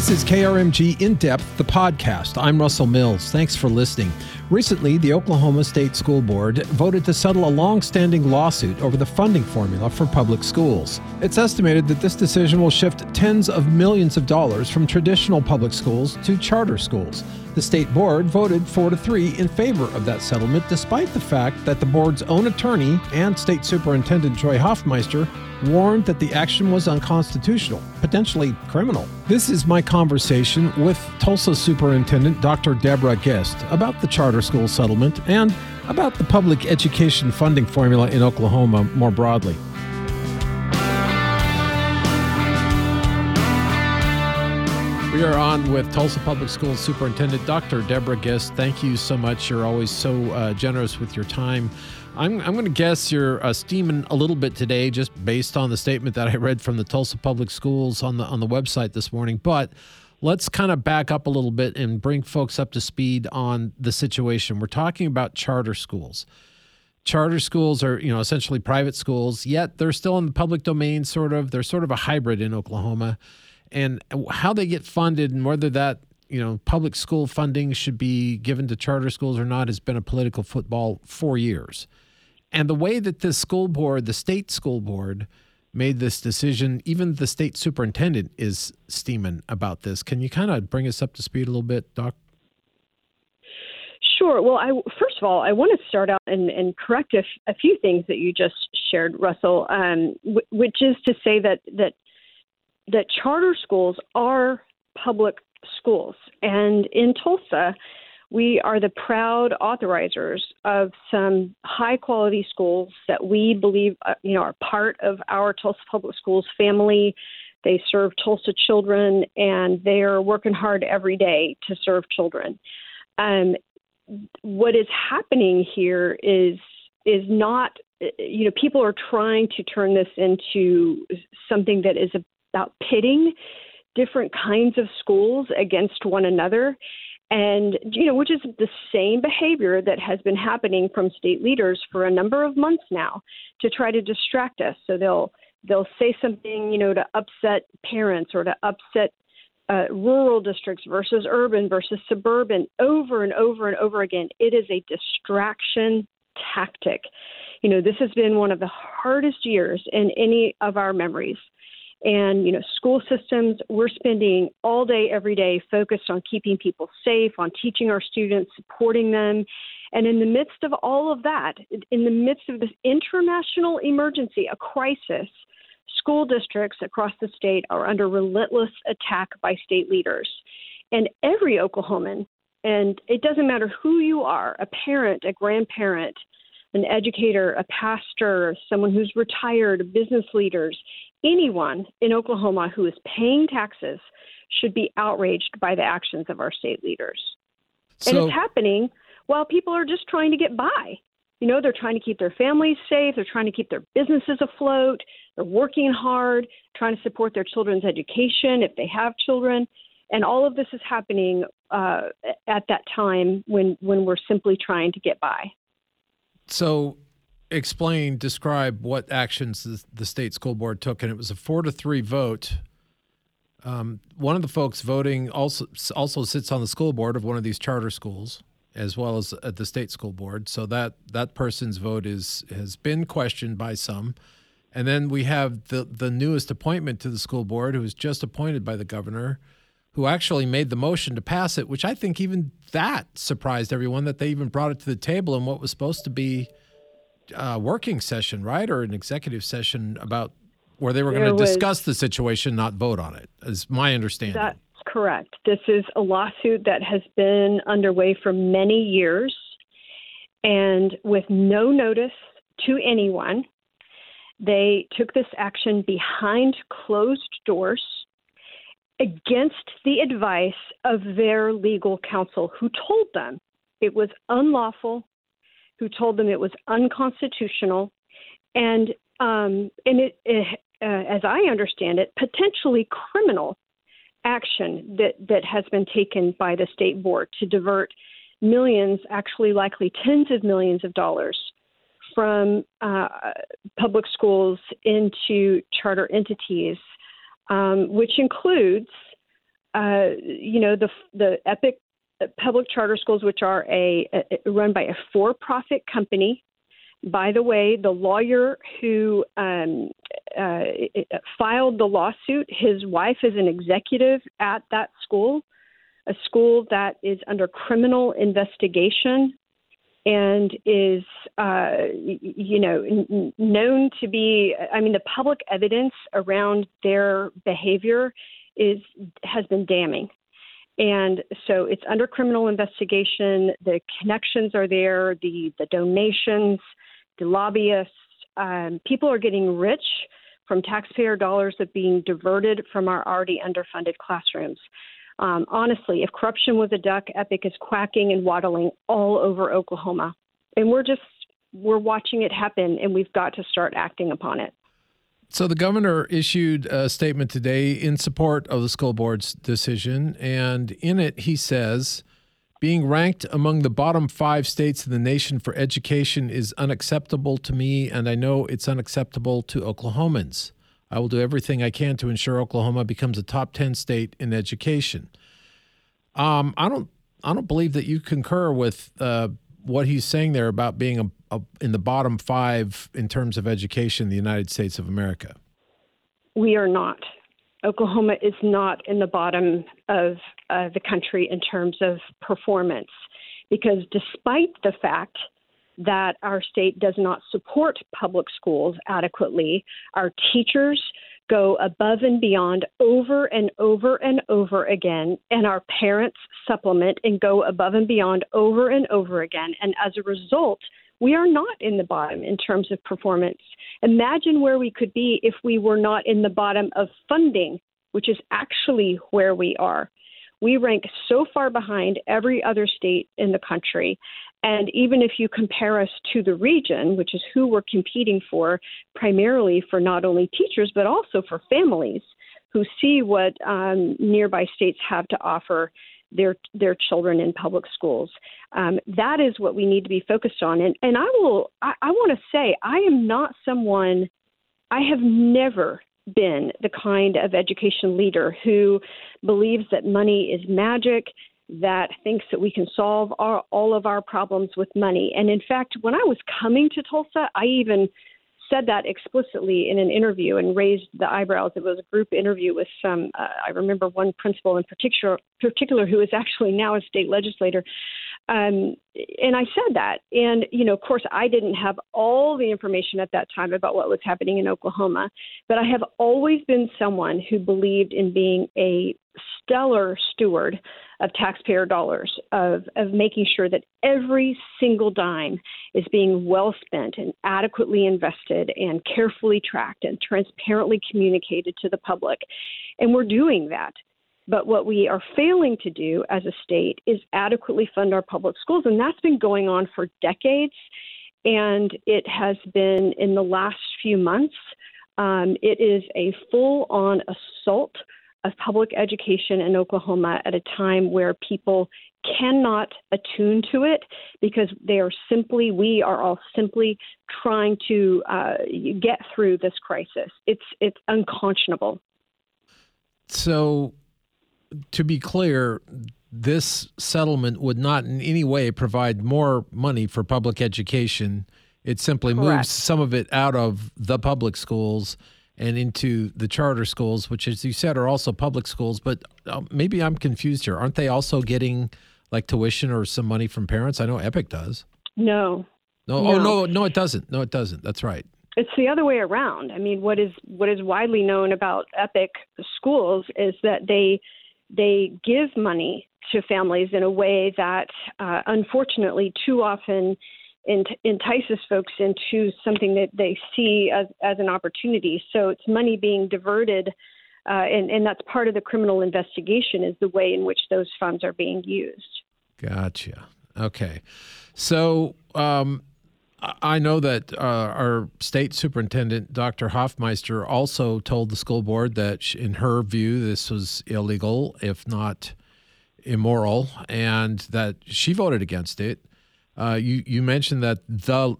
This is KRMG In Depth, the podcast. I'm Russell Mills. Thanks for listening. Recently, the Oklahoma State School Board voted to settle a long standing lawsuit over the funding formula for public schools. It's estimated that this decision will shift tens of millions of dollars from traditional public schools to charter schools. The state board voted 4 to 3 in favor of that settlement, despite the fact that the board's own attorney and State Superintendent Joy Hofmeister warned that the action was unconstitutional, potentially criminal. This is my conversation with Tulsa Superintendent Dr. Deborah Gist about the charter school settlement and about the public education funding formula in Oklahoma more broadly. We are on with Tulsa Public Schools Superintendent Dr. Deborah Gist. Thank you so much. You're always so uh, generous with your time. I'm, I'm going to guess you're uh, steaming a little bit today, just based on the statement that I read from the Tulsa Public Schools on the on the website this morning. But let's kind of back up a little bit and bring folks up to speed on the situation. We're talking about charter schools. Charter schools are, you know, essentially private schools, yet they're still in the public domain, sort of. They're sort of a hybrid in Oklahoma, and how they get funded and whether that you know public school funding should be given to charter schools or not has been a political football for years. And the way that the school board, the state school board, made this decision, even the state superintendent is steaming about this. Can you kind of bring us up to speed a little bit, Doc? Sure. Well, I, first of all, I want to start out and, and correct a, a, few things that you just shared, Russell, um, w- which is to say that that that charter schools are public schools, and in Tulsa, we are the proud authorizers of some high quality schools that we believe uh, you know are part of our Tulsa Public Schools family. They serve Tulsa children and they are working hard every day to serve children. Um, what is happening here is is not you know people are trying to turn this into something that is about pitting different kinds of schools against one another. And you know which is the same behavior that has been happening from state leaders for a number of months now to try to distract us. So they'll they'll say something you know to upset parents or to upset uh, rural districts versus urban versus suburban over and over and over again. It is a distraction tactic. You know this has been one of the hardest years in any of our memories and, you know, school systems, we're spending all day, every day focused on keeping people safe, on teaching our students, supporting them. And in the midst of all of that, in the midst of this international emergency, a crisis, school districts across the state are under relentless attack by state leaders. And every Oklahoman, and it doesn't matter who you are a parent, a grandparent, an educator, a pastor, someone who's retired, business leaders, anyone in Oklahoma who is paying taxes should be outraged by the actions of our state leaders. So, and it's happening while people are just trying to get by. You know, they're trying to keep their families safe, they're trying to keep their businesses afloat, they're working hard, trying to support their children's education if they have children. And all of this is happening uh, at that time when, when we're simply trying to get by. So, explain, describe what actions the, the, state school board took, and it was a four to three vote. Um, one of the folks voting also also sits on the school board of one of these charter schools, as well as at the state school board. So that that person's vote is has been questioned by some. And then we have the the newest appointment to the school board, who was just appointed by the governor, who actually made the motion to pass it, which I think even that surprised everyone that they even brought it to the table in what was supposed to be uh, working session, right, or an executive session about where they were going to discuss the situation, not vote on it. Is my understanding. That's correct. This is a lawsuit that has been underway for many years, and with no notice to anyone, they took this action behind closed doors against the advice of their legal counsel, who told them it was unlawful who told them it was unconstitutional, and um, and it, it uh, as I understand it, potentially criminal action that that has been taken by the state board to divert millions, actually likely tens of millions of dollars from uh, public schools into charter entities, um, which includes uh, you know, the the Epic public charter schools, which are a, a run by a for-profit company. By the way, the lawyer who um, uh, filed the lawsuit, his wife is an executive at that school, a school that is under criminal investigation and is, uh, you know, n- known to be. I mean, the public evidence around their behavior is has been damning. And so it's under criminal investigation. The connections are there, the, the donations, the lobbyists. Um, people are getting rich from taxpayer dollars that being diverted from our already underfunded classrooms. Um, honestly, if corruption was a duck, Epic is quacking and waddling all over Oklahoma. And we're just, we're watching it happen, and we've got to start acting upon it. So the governor issued a statement today in support of the school board's decision, and in it he says, being ranked among the bottom five states in the nation for education is unacceptable to me, and I know it's unacceptable to Oklahomans. I will do everything I can to ensure Oklahoma becomes a top ten state in education. Um, I don't, I don't believe that you concur with uh, what he's saying there about being a uh, in the bottom five in terms of education in the United States of America? We are not. Oklahoma is not in the bottom of uh, the country in terms of performance because despite the fact that our state does not support public schools adequately, our teachers go above and beyond over and over and over again, and our parents supplement and go above and beyond over and over again. And as a result, we are not in the bottom in terms of performance. Imagine where we could be if we were not in the bottom of funding, which is actually where we are. We rank so far behind every other state in the country. And even if you compare us to the region, which is who we're competing for, primarily for not only teachers, but also for families who see what um, nearby states have to offer their their children in public schools. Um, that is what we need to be focused on. And and I will I, I want to say I am not someone I have never been the kind of education leader who believes that money is magic that thinks that we can solve our, all of our problems with money. And in fact, when I was coming to Tulsa, I even said that explicitly in an interview and raised the eyebrows. It was a group interview with some. Uh, I remember one principal in particular, particular who is actually now a state legislator. Um, and I said that, and you know, of course, I didn't have all the information at that time about what was happening in Oklahoma, but I have always been someone who believed in being a stellar steward of taxpayer dollars, of, of making sure that every single dime is being well spent and adequately invested and carefully tracked and transparently communicated to the public. And we're doing that. But what we are failing to do as a state is adequately fund our public schools. And that's been going on for decades. And it has been in the last few months. Um, it is a full on assault of public education in Oklahoma at a time where people cannot attune to it because they are simply, we are all simply trying to uh, get through this crisis. It's it's unconscionable. So, to be clear, this settlement would not in any way provide more money for public education. It simply Correct. moves some of it out of the public schools and into the charter schools, which, as you said, are also public schools. But uh, maybe I'm confused here. Aren't they also getting like tuition or some money from parents? I know Epic does. No. No. no. Oh no, no, it doesn't. No, it doesn't. That's right. It's the other way around. I mean, what is what is widely known about Epic schools is that they they give money to families in a way that, uh, unfortunately, too often entices folks into something that they see as, as an opportunity. So it's money being diverted, uh, and, and that's part of the criminal investigation is the way in which those funds are being used. Gotcha. Okay. So um, I know that uh, our state superintendent, Dr. Hofmeister, also told the school board that, in her view, this was illegal, if not immoral, and that she voted against it. Uh, you you mentioned that the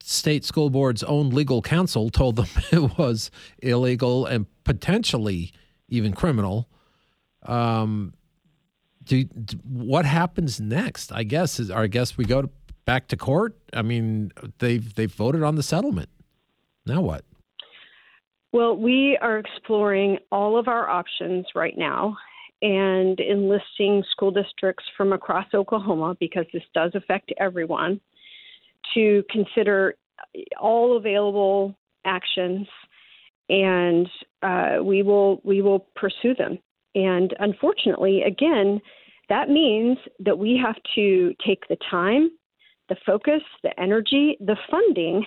state school board's own legal counsel told them it was illegal and potentially even criminal. Um, do, do, what happens next? I guess is I guess we go to, back to court. I mean, they've they've voted on the settlement. Now what? Well, we are exploring all of our options right now and enlisting school districts from across Oklahoma because this does affect everyone to consider all available actions and uh, we will we will pursue them. And unfortunately, again, that means that we have to take the time, the focus, the energy, the funding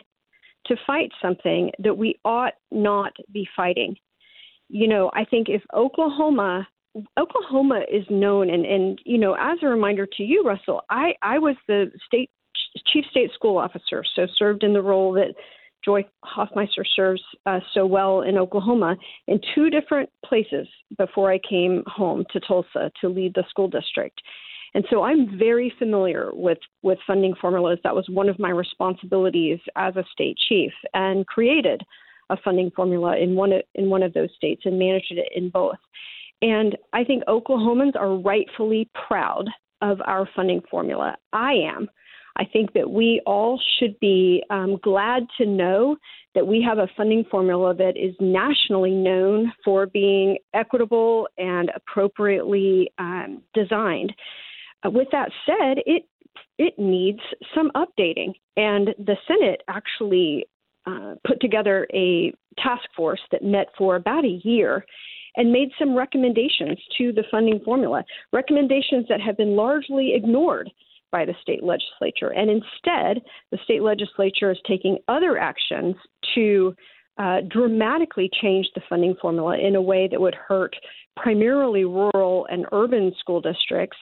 to fight something that we ought not be fighting. You know, I think if Oklahoma Oklahoma is known and and you know, as a reminder to you, Russell, I I was the state chief state school officer, so served in the role that Joy Hofmeister serves uh, so well in Oklahoma in two different places before I came home to Tulsa to lead the school district. And so I'm very familiar with, with funding formulas. That was one of my responsibilities as a state chief and created a funding formula in one of, in one of those states and managed it in both. And I think Oklahomans are rightfully proud of our funding formula. I am. I think that we all should be um, glad to know that we have a funding formula that is nationally known for being equitable and appropriately um, designed. Uh, with that said, it it needs some updating, and the Senate actually uh, put together a task force that met for about a year and made some recommendations to the funding formula, recommendations that have been largely ignored by the state legislature. And instead, the state legislature is taking other actions to uh, dramatically change the funding formula in a way that would hurt primarily rural and urban school districts,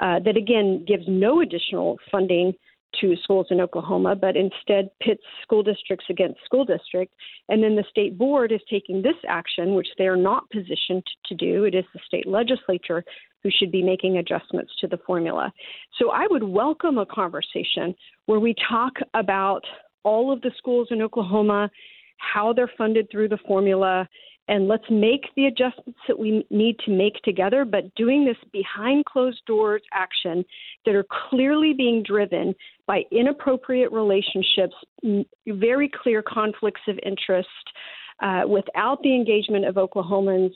uh, that again gives no additional funding to schools in Oklahoma, but instead pits school districts against school districts. And then the state board is taking this action, which they are not positioned to do. It is the state legislature who should be making adjustments to the formula. So I would welcome a conversation where we talk about all of the schools in Oklahoma, how they're funded through the formula, and let's make the adjustments that we need to make together, but doing this behind closed doors action that are clearly being driven by inappropriate relationships, very clear conflicts of interest, uh, without the engagement of Oklahomans.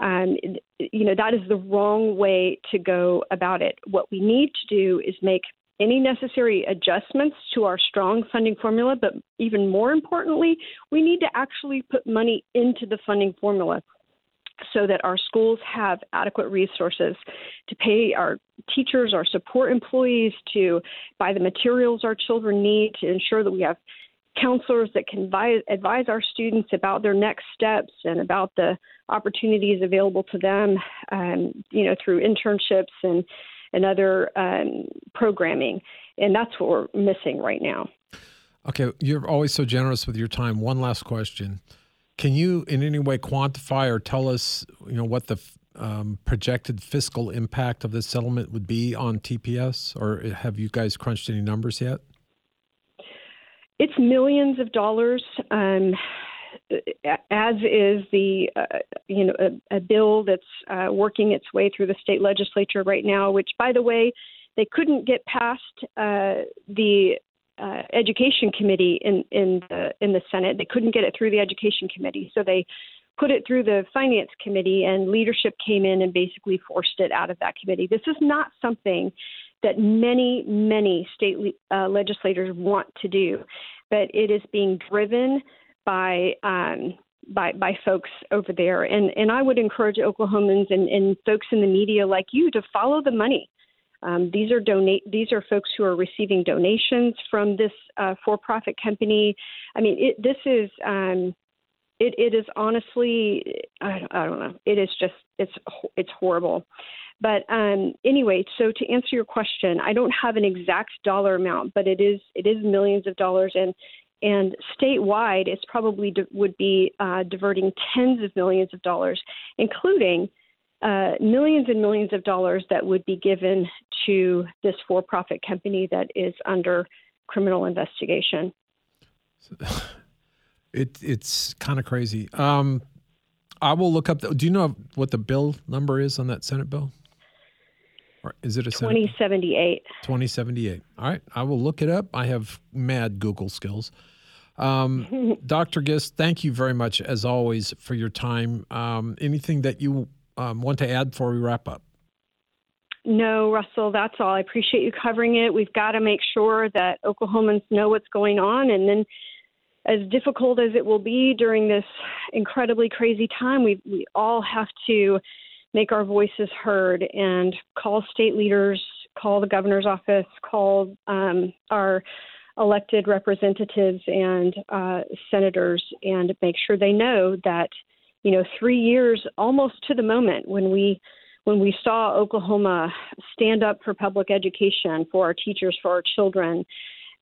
Um, you know, that is the wrong way to go about it. What we need to do is make any necessary adjustments to our strong funding formula, but even more importantly, we need to actually put money into the funding formula so that our schools have adequate resources to pay our teachers, our support employees, to buy the materials our children need, to ensure that we have counselors that can advise, our students about their next steps and about the opportunities available to them, um, you know, through internships and and other um, programming. And that's what we're missing right now. Okay, you're always so generous with your time. One last question: Can you, in any way, quantify or tell us, you know, what the um, projected fiscal impact of this settlement would be on TPS, or have you guys crunched any numbers yet? It's millions of dollars. Um, as is the uh, you know a, a bill that's uh, working its way through the state legislature right now, which by the way they couldn't get past uh, the uh, education committee in in the in the Senate. They couldn't get it through the education committee, so they put it through the finance committee, and leadership came in and basically forced it out of that committee. This is not something that many many state uh, legislators want to do, but it is being driven by um, by by folks over there. And and I would encourage Oklahomans and, and folks in the media like you to follow the money. Um, these are donate. These are folks who are receiving donations from this uh, for-profit company. I mean, it, this is um, it, it is honestly I, don't, I don't know. It is just it's it's horrible. But um, anyway, so to answer your question, I don't have an exact dollar amount, but it is it is millions of dollars, and and statewide, it's probably di- would be uh, diverting tens of millions of dollars, including uh, millions and millions of dollars that would be given to this for-profit company that is under criminal investigation. It, it's kind of crazy. Um, I will look up. The, do you know what the bill number is on that Senate bill? Is it a 2078. 2078. All right. I will look it up. I have mad Google skills. Um, Dr. Gist, thank you very much, as always, for your time. Um, anything that you um, want to add before we wrap up? No, Russell, that's all. I appreciate you covering it. We've got to make sure that Oklahomans know what's going on. And then, as difficult as it will be during this incredibly crazy time, we, we all have to make our voices heard and call state leaders, call the governor's office, call um, our elected representatives and uh, senators, and make sure they know that, you know, three years almost to the moment when we when we saw Oklahoma stand up for public education, for our teachers, for our children,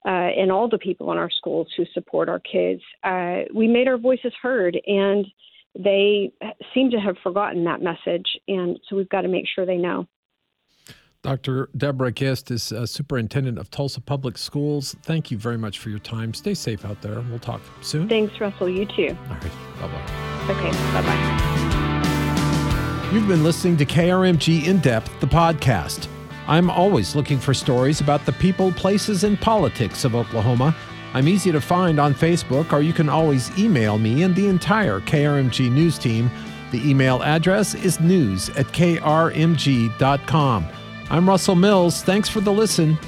uh, and all the people in our schools who support our kids, uh, we made our voices heard, and they seem to have forgotten that message. And so we've got to make sure they know. Dr. Deborah Gist is uh, superintendent of Tulsa Public Schools. Thank you very much for your time. Stay safe out there. We'll talk soon. Thanks, Russell. You too. All right. Bye bye. Okay. Bye bye. You've been listening to KRMG In Depth, the podcast. I'm always looking for stories about the people, places, and politics of Oklahoma. I'm easy to find on Facebook, or you can always email me and the entire KRMG news team. The email address is news at krmg.com. I'm Russell Mills. Thanks for the listen.